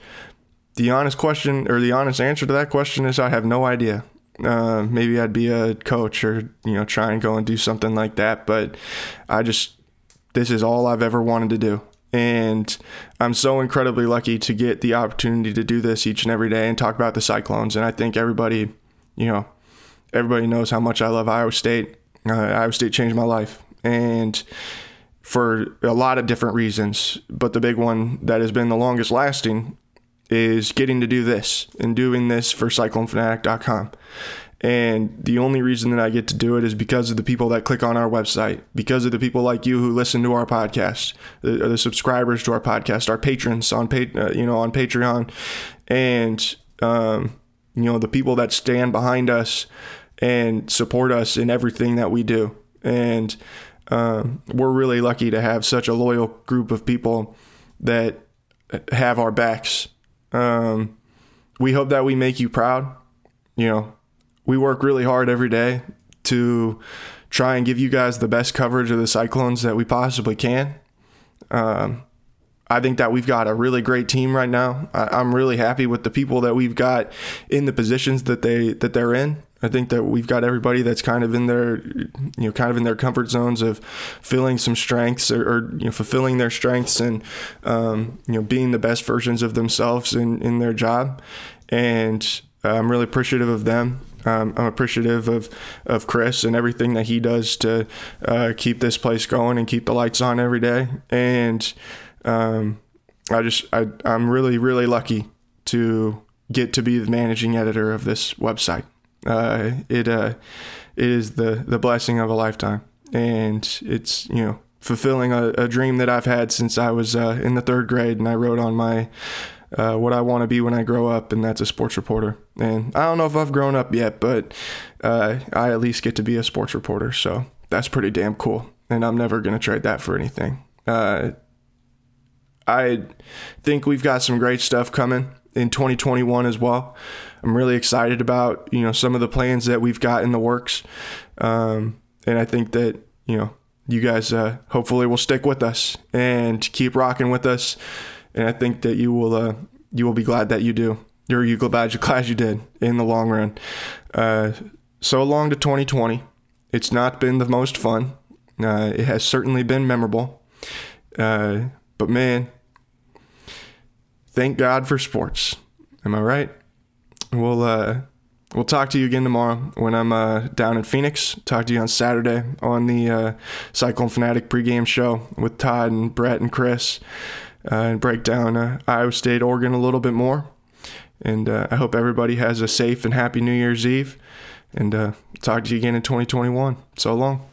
the honest question or the honest answer to that question is I have no idea. Uh, maybe I'd be a coach or you know try and go and do something like that. But I just this is all I've ever wanted to do. And I'm so incredibly lucky to get the opportunity to do this each and every day and talk about the Cyclones. And I think everybody, you know, everybody knows how much I love Iowa State. Uh, Iowa State changed my life. And for a lot of different reasons. But the big one that has been the longest lasting is getting to do this and doing this for CycloneFanatic.com. And the only reason that I get to do it is because of the people that click on our website, because of the people like you who listen to our podcast, the, the subscribers to our podcast, our patrons on uh, you know on Patreon, and um, you know the people that stand behind us and support us in everything that we do. And um, we're really lucky to have such a loyal group of people that have our backs. Um, we hope that we make you proud. You know, we work really hard every day to try and give you guys the best coverage of the Cyclones that we possibly can. Um, I think that we've got a really great team right now. I, am really happy with the people that we've got in the positions that they that they're in. I think that we've got everybody that's kind of in their, you know, kind of in their comfort zones of filling some strengths or, or you know, fulfilling their strengths and, um, you know, being the best versions of themselves in, in their job. And I'm really appreciative of them. Um, I'm appreciative of, of Chris and everything that he does to uh, keep this place going and keep the lights on every day. And um, I just, I, I'm really, really lucky to get to be the managing editor of this website. Uh, it, uh, it is the, the blessing of a lifetime. And it's, you know, fulfilling a, a dream that I've had since I was uh, in the third grade and I wrote on my uh, what I want to be when I grow up, and that's a sports reporter. And I don't know if I've grown up yet, but uh, I at least get to be a sports reporter, so that's pretty damn cool. And I'm never going to trade that for anything. Uh, I think we've got some great stuff coming in 2021 as well. I'm really excited about you know some of the plans that we've got in the works, um, and I think that you know you guys uh, hopefully will stick with us and keep rocking with us and I think that you will uh, you will be glad that you do. You're you glad you you did in the long run. Uh, so long to 2020. It's not been the most fun. Uh, it has certainly been memorable. Uh, but man, thank God for sports. Am I right? We'll uh, we'll talk to you again tomorrow when I'm uh, down in Phoenix. Talk to you on Saturday on the uh, Cyclone Fanatic pregame show with Todd and Brett and Chris uh, and break down Iowa State, Oregon a little bit more. And uh, I hope everybody has a safe and happy New Year's Eve. And uh, talk to you again in 2021. So long.